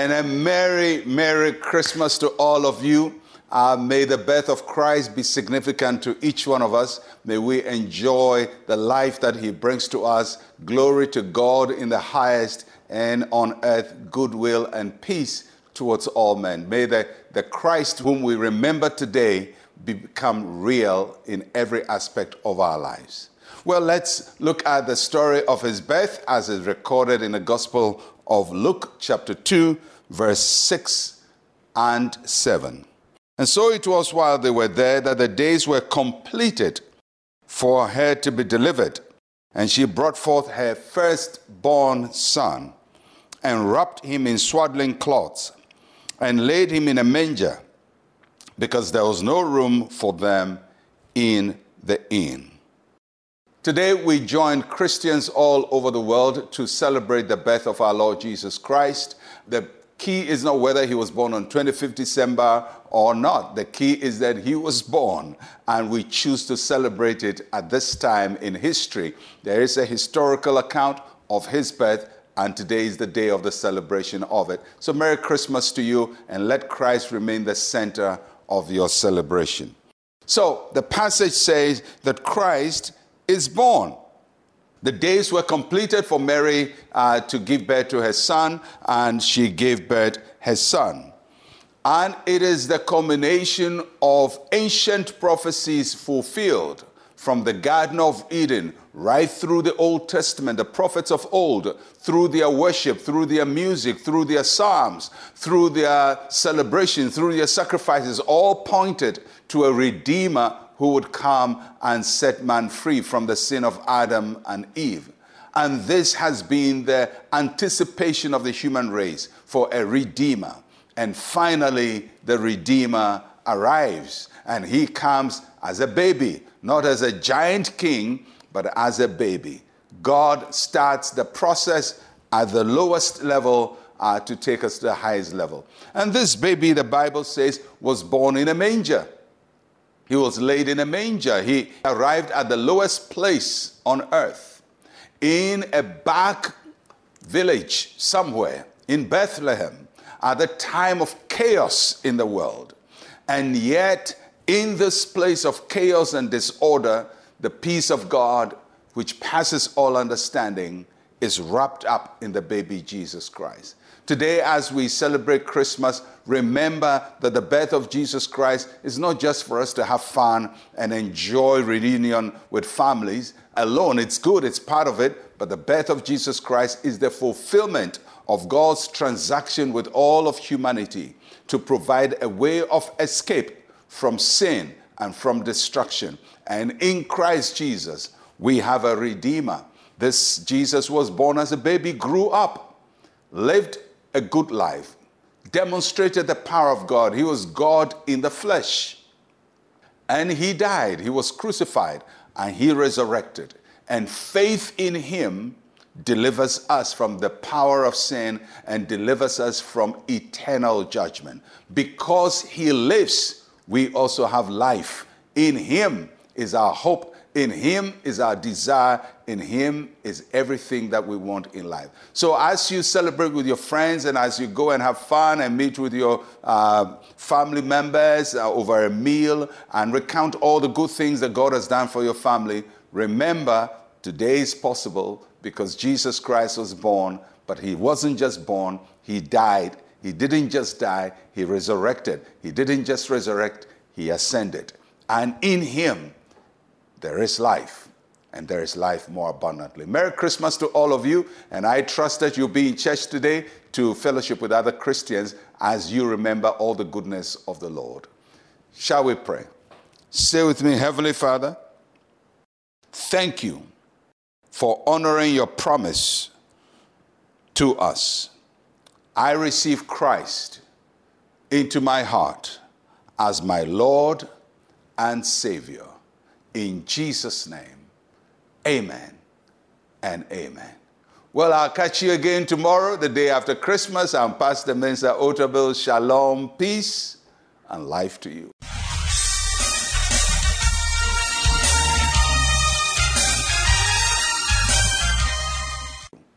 And a Merry, Merry Christmas to all of you. Uh, may the birth of Christ be significant to each one of us. May we enjoy the life that He brings to us. Glory to God in the highest, and on earth, goodwill and peace towards all men. May the, the Christ whom we remember today become real in every aspect of our lives. Well, let's look at the story of his birth as is recorded in the Gospel of Luke, chapter 2, verse 6 and 7. And so it was while they were there that the days were completed for her to be delivered. And she brought forth her firstborn son and wrapped him in swaddling cloths and laid him in a manger because there was no room for them in the inn. Today, we join Christians all over the world to celebrate the birth of our Lord Jesus Christ. The key is not whether he was born on 25th December or not. The key is that he was born, and we choose to celebrate it at this time in history. There is a historical account of his birth, and today is the day of the celebration of it. So, Merry Christmas to you, and let Christ remain the center of your celebration. So, the passage says that Christ is born. The days were completed for Mary uh, to give birth to her son, and she gave birth her son. And it is the culmination of ancient prophecies fulfilled from the Garden of Eden right through the Old Testament, the prophets of old, through their worship, through their music, through their psalms, through their celebration, through their sacrifices, all pointed to a Redeemer who would come and set man free from the sin of Adam and Eve. And this has been the anticipation of the human race for a Redeemer. And finally, the Redeemer arrives and he comes as a baby, not as a giant king, but as a baby. God starts the process at the lowest level uh, to take us to the highest level. And this baby, the Bible says, was born in a manger. He was laid in a manger. He arrived at the lowest place on earth in a back village somewhere in Bethlehem at the time of chaos in the world. And yet, in this place of chaos and disorder, the peace of God, which passes all understanding, is wrapped up in the baby Jesus Christ. Today, as we celebrate Christmas, remember that the birth of Jesus Christ is not just for us to have fun and enjoy reunion with families alone. It's good, it's part of it, but the birth of Jesus Christ is the fulfillment of God's transaction with all of humanity to provide a way of escape from sin and from destruction. And in Christ Jesus, we have a Redeemer. This Jesus was born as a baby, grew up, lived a good life, demonstrated the power of God. He was God in the flesh. And he died, he was crucified, and he resurrected. And faith in him delivers us from the power of sin and delivers us from eternal judgment. Because he lives, we also have life. In him is our hope in Him is our desire. In Him is everything that we want in life. So, as you celebrate with your friends and as you go and have fun and meet with your uh, family members uh, over a meal and recount all the good things that God has done for your family, remember today is possible because Jesus Christ was born, but He wasn't just born, He died. He didn't just die, He resurrected. He didn't just resurrect, He ascended. And in Him, there is life, and there is life more abundantly. Merry Christmas to all of you, and I trust that you'll be in church today to fellowship with other Christians as you remember all the goodness of the Lord. Shall we pray? Say with me, Heavenly Father, thank you for honoring your promise to us. I receive Christ into my heart as my Lord and Savior. In Jesus' name, amen and amen. Well, I'll catch you again tomorrow, the day after Christmas. I'm Pastor Mensa Otabil. Shalom, peace, and life to you.